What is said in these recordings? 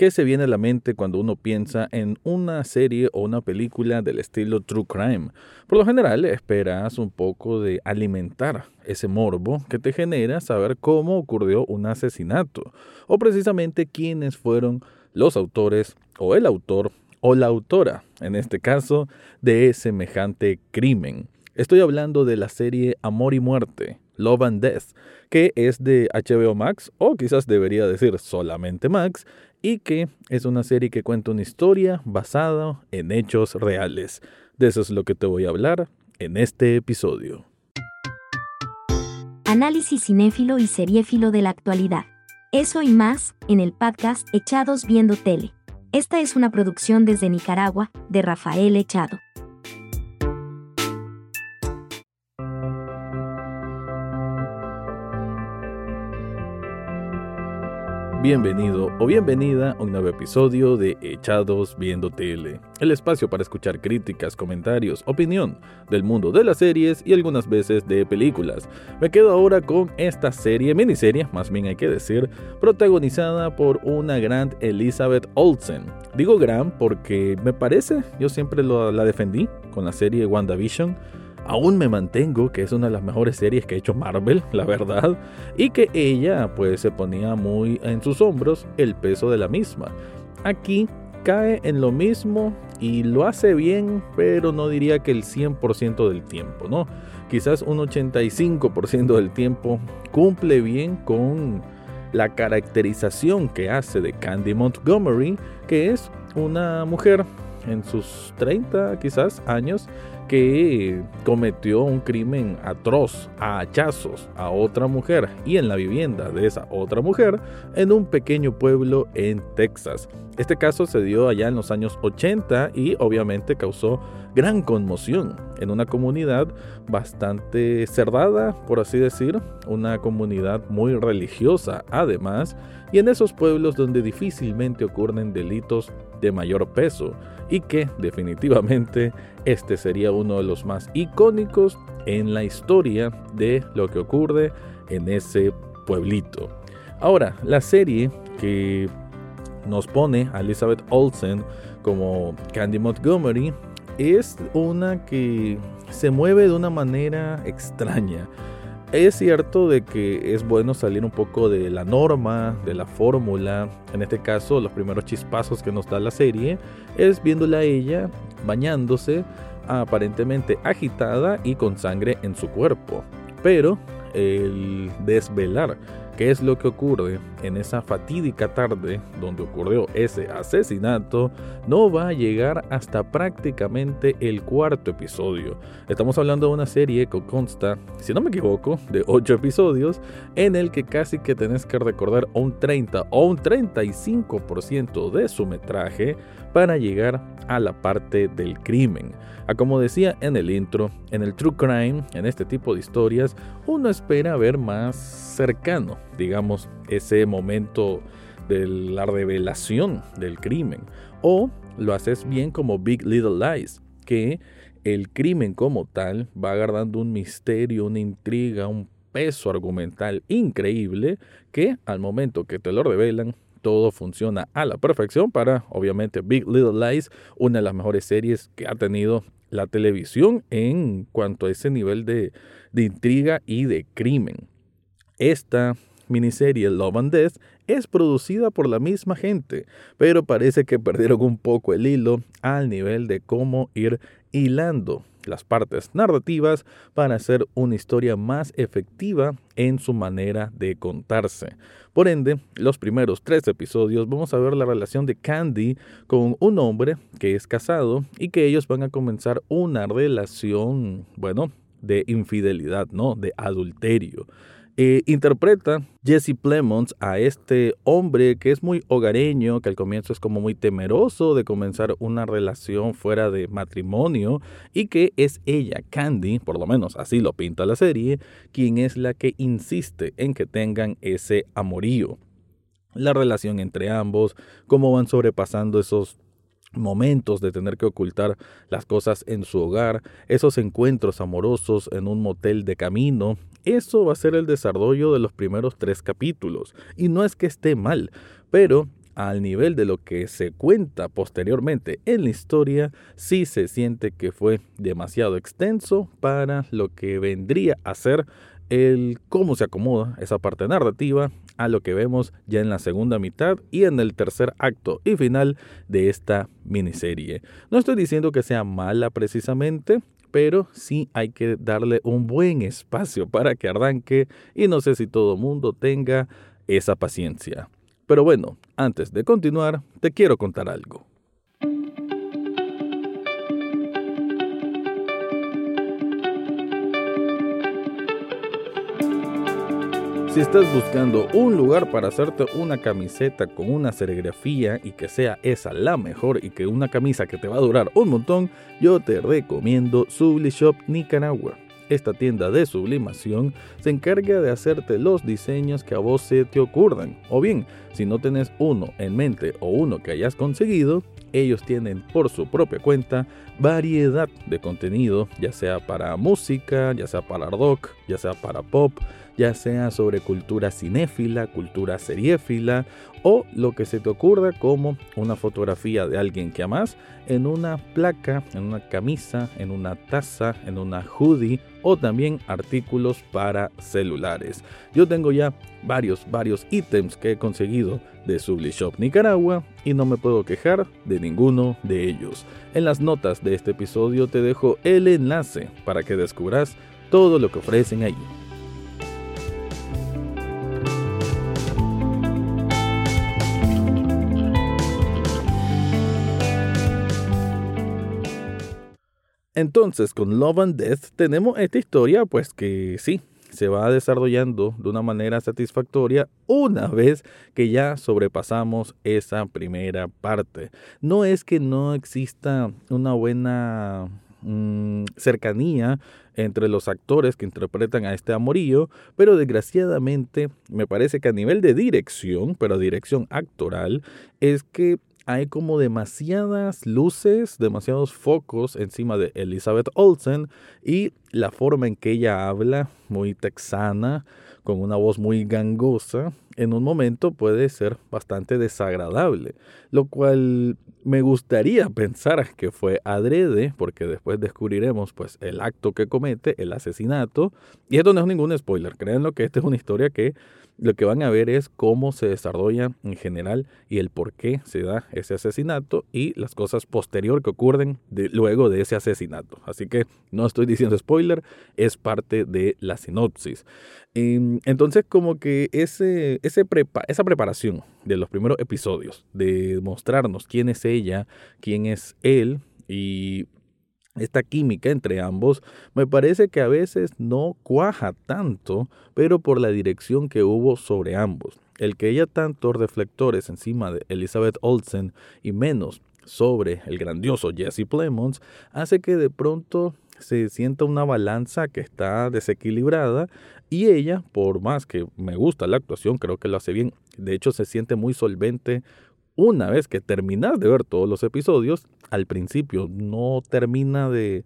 ¿Qué se viene a la mente cuando uno piensa en una serie o una película del estilo True Crime? Por lo general esperas un poco de alimentar ese morbo que te genera saber cómo ocurrió un asesinato o precisamente quiénes fueron los autores o el autor o la autora, en este caso, de semejante crimen. Estoy hablando de la serie Amor y Muerte, Love and Death, que es de HBO Max, o quizás debería decir solamente Max, y que es una serie que cuenta una historia basada en hechos reales. De eso es lo que te voy a hablar en este episodio. Análisis cinéfilo y seriéfilo de la actualidad. Eso y más, en el podcast Echados Viendo Tele. Esta es una producción desde Nicaragua, de Rafael Echado. Bienvenido o bienvenida a un nuevo episodio de Echados Viendo Tele, el espacio para escuchar críticas, comentarios, opinión del mundo de las series y algunas veces de películas. Me quedo ahora con esta serie, miniserie, más bien hay que decir, protagonizada por una gran Elizabeth Olsen. Digo gran porque me parece, yo siempre la defendí con la serie WandaVision aún me mantengo que es una de las mejores series que ha hecho Marvel, la verdad, y que ella pues se ponía muy en sus hombros el peso de la misma. Aquí cae en lo mismo y lo hace bien, pero no diría que el 100% del tiempo, ¿no? Quizás un 85% del tiempo cumple bien con la caracterización que hace de Candy Montgomery, que es una mujer en sus 30 quizás años que cometió un crimen atroz a hachazos a otra mujer y en la vivienda de esa otra mujer en un pequeño pueblo en Texas. Este caso se dio allá en los años 80 y obviamente causó gran conmoción en una comunidad bastante cerrada, por así decir, una comunidad muy religiosa además, y en esos pueblos donde difícilmente ocurren delitos de mayor peso y que definitivamente este sería uno de los más icónicos en la historia de lo que ocurre en ese pueblito. Ahora, la serie que nos pone a Elizabeth Olsen como Candy Montgomery es una que se mueve de una manera extraña. Es cierto de que es bueno salir un poco de la norma, de la fórmula. En este caso, los primeros chispazos que nos da la serie es viéndola a ella bañándose, aparentemente agitada y con sangre en su cuerpo. Pero el desvelar qué es lo que ocurre en esa fatídica tarde donde ocurrió ese asesinato no va a llegar hasta prácticamente el cuarto episodio. Estamos hablando de una serie que consta, si no me equivoco, de 8 episodios en el que casi que tenés que recordar un 30 o un 35% de su metraje para llegar a la parte del crimen. A como decía en el intro, en el True Crime, en este tipo de historias, uno espera ver más cercano, digamos, ese momento de la revelación del crimen. O lo haces bien como Big Little Lies, que el crimen como tal va agarrando un misterio, una intriga, un peso argumental increíble que al momento que te lo revelan todo funciona a la perfección para, obviamente, Big Little Lies, una de las mejores series que ha tenido la televisión en cuanto a ese nivel de, de intriga y de crimen. Esta miniserie Love and Death es producida por la misma gente, pero parece que perdieron un poco el hilo al nivel de cómo ir hilando las partes narrativas para hacer una historia más efectiva en su manera de contarse. Por ende, los primeros tres episodios vamos a ver la relación de Candy con un hombre que es casado y que ellos van a comenzar una relación, bueno, de infidelidad, ¿no? De adulterio. Interpreta Jesse Plemons a este hombre que es muy hogareño, que al comienzo es como muy temeroso de comenzar una relación fuera de matrimonio y que es ella, Candy, por lo menos así lo pinta la serie, quien es la que insiste en que tengan ese amorío. La relación entre ambos, cómo van sobrepasando esos momentos de tener que ocultar las cosas en su hogar, esos encuentros amorosos en un motel de camino, eso va a ser el desarrollo de los primeros tres capítulos. Y no es que esté mal, pero al nivel de lo que se cuenta posteriormente en la historia, sí se siente que fue demasiado extenso para lo que vendría a ser el cómo se acomoda esa parte narrativa a lo que vemos ya en la segunda mitad y en el tercer acto y final de esta miniserie. No estoy diciendo que sea mala precisamente, pero sí hay que darle un buen espacio para que arranque y no sé si todo mundo tenga esa paciencia. Pero bueno, antes de continuar, te quiero contar algo. Si estás buscando un lugar para hacerte una camiseta con una serigrafía y que sea esa la mejor y que una camisa que te va a durar un montón, yo te recomiendo Sublishop Nicaragua. Esta tienda de sublimación se encarga de hacerte los diseños que a vos se te ocurran. O bien, si no tenés uno en mente o uno que hayas conseguido, ellos tienen por su propia cuenta variedad de contenido, ya sea para música, ya sea para rock, ya sea para pop, ya sea sobre cultura cinéfila, cultura seriéfila o lo que se te ocurra como una fotografía de alguien que amas en una placa, en una camisa, en una taza, en una hoodie o también artículos para celulares. Yo tengo ya varios, varios ítems que he conseguido de Sublishop Nicaragua y no me puedo quejar de ninguno de ellos. En las notas de este episodio te dejo el enlace para que descubras todo lo que ofrecen ahí. Entonces, con Love and Death tenemos esta historia, pues que sí, se va desarrollando de una manera satisfactoria una vez que ya sobrepasamos esa primera parte. No es que no exista una buena mm, cercanía entre los actores que interpretan a este amorillo, pero desgraciadamente me parece que a nivel de dirección, pero dirección actoral, es que hay como demasiadas luces, demasiados focos encima de Elizabeth Olsen y la forma en que ella habla, muy texana, con una voz muy gangosa, en un momento puede ser bastante desagradable, lo cual me gustaría pensar que fue adrede, porque después descubriremos pues el acto que comete, el asesinato, y esto no es ningún spoiler, créanlo que esta es una historia que lo que van a ver es cómo se desarrolla en general y el por qué se da ese asesinato y las cosas posterior que ocurren luego de ese asesinato. Así que no estoy diciendo spoiler, es parte de la sinopsis. Em, entonces como que ese, esa preparación de los primeros episodios, de mostrarnos quién es ella, quién es él y esta química entre ambos me parece que a veces no cuaja tanto, pero por la dirección que hubo sobre ambos. El que haya tantos reflectores encima de Elizabeth Olsen y menos sobre el grandioso Jesse Plemons hace que de pronto se sienta una balanza que está desequilibrada y ella, por más que me gusta la actuación, creo que lo hace bien, de hecho se siente muy solvente una vez que terminas de ver todos los episodios, al principio no termina de...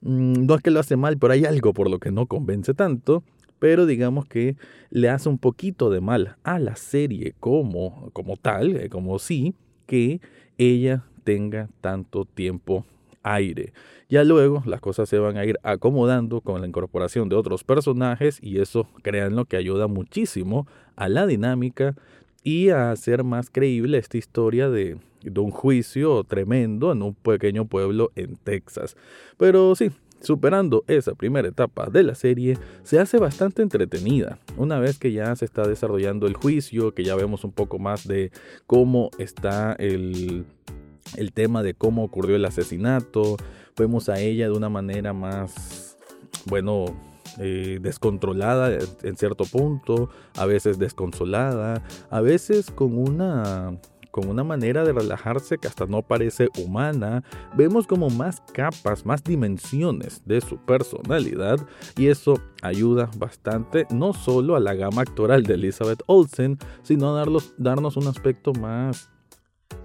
Mm, no es que lo hace mal, pero hay algo por lo que no convence tanto, pero digamos que le hace un poquito de mal a la serie como, como tal, eh, como sí, que ella tenga tanto tiempo aire. Ya luego las cosas se van a ir acomodando con la incorporación de otros personajes y eso, créanlo, que ayuda muchísimo a la dinámica y a hacer más creíble esta historia de, un juicio tremendo en un pequeño pueblo en Texas. Pero sí, superando esa primera etapa de la serie, se hace bastante entretenida. Una vez que ya se está desarrollando el juicio, que ya vemos un poco más de cómo está el, el tema de cómo ocurrió el asesinato, vemos a ella de una manera más, bueno, eh, descontrolada en cierto punto, a veces desconsolada, a veces con una con una manera de relajarse que hasta no parece humana, vemos como más capas, más dimensiones de su personalidad y eso ayuda bastante no solo a la gama actoral de Elizabeth Olsen, sino a darnos un aspecto más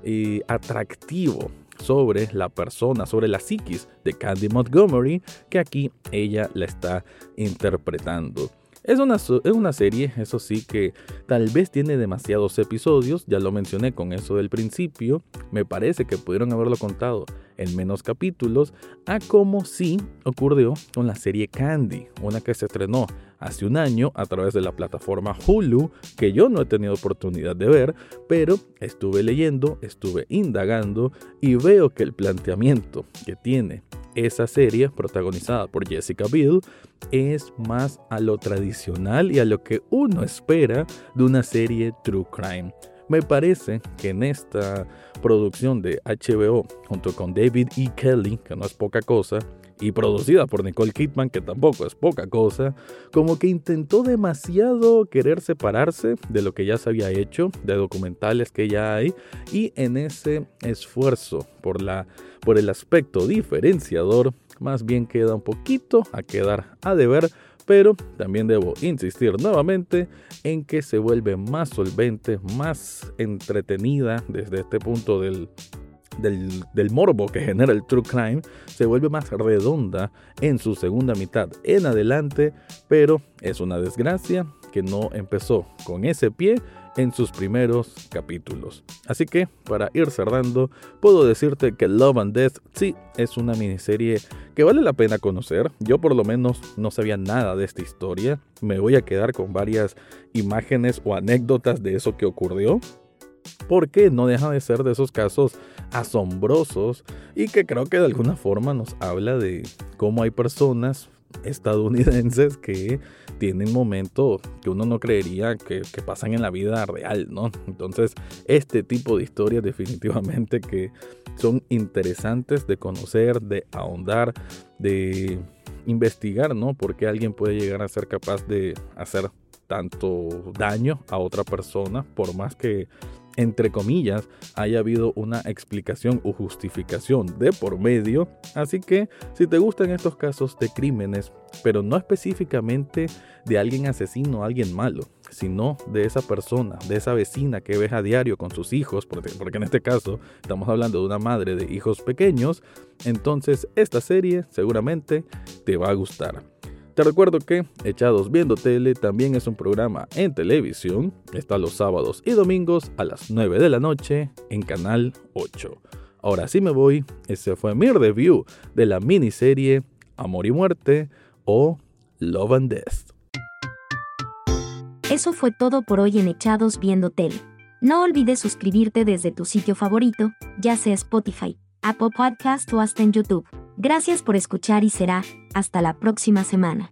eh, atractivo sobre la persona, sobre la psiquis de Candy Montgomery, que aquí ella la está interpretando. Es una, es una serie, eso sí, que tal vez tiene demasiados episodios, ya lo mencioné con eso del principio, me parece que pudieron haberlo contado en menos capítulos, a como sí ocurrió con la serie Candy, una que se estrenó hace un año a través de la plataforma Hulu, que yo no he tenido oportunidad de ver, pero estuve leyendo, estuve indagando y veo que el planteamiento que tiene esa serie, protagonizada por Jessica Biel, es más a lo tradicional y a lo que uno espera de una serie True Crime. Me parece que en esta producción de HBO, junto con David E. Kelly, que no es poca cosa, y producida por Nicole Kidman, que tampoco es poca cosa, como que intentó demasiado querer separarse de lo que ya se había hecho, de documentales que ya hay, y en ese esfuerzo por, la, por el aspecto diferenciador, más bien queda un poquito a quedar a deber, pero también debo insistir nuevamente en que se vuelve más solvente, más entretenida desde este punto del del, morbo que genera el true crime se vuelve más redonda en su segunda mitad en adelante, pero es una desgracia que no empezó con ese pie en sus primeros capítulos. Así que, para ir cerrando, puedo decirte que Love and Death sí es una miniserie que vale la pena conocer. Yo por lo menos no sabía nada de esta historia. Me voy a quedar con varias imágenes o anécdotas de eso que ocurrió porque no deja de ser de esos casos asombrosos y que creo que de alguna forma nos habla de cómo hay personas estadounidenses que tienen momentos que uno no creería que, pasan en la vida real, ¿no? Entonces, este tipo de historias definitivamente que son interesantes de conocer, de ahondar, de investigar, ¿no? Porque alguien puede llegar a ser capaz de hacer tanto daño a otra persona, por más que entre comillas, haya habido una explicación o justificación de por medio. Así que si te gustan estos casos de crímenes, pero no específicamente de alguien asesino alguien malo, sino de esa persona, de esa vecina que ves a diario con sus hijos, porque en este caso estamos hablando de una madre de hijos pequeños, entonces esta serie seguramente te va a gustar. Te recuerdo que Echados Viendo Tele también es un programa en televisión. Está los sábados y domingos a las 9 de la noche en Canal 8. Ahora sí me voy. Ese fue mi review de la miniserie Amor y Muerte o Love and Death. Eso fue todo por hoy en Echados Viendo Tele. No olvides suscribirte desde tu sitio favorito, ya sea Spotify, Apple Podcast o hasta en YouTube. Gracias por escuchar y será hasta la próxima semana.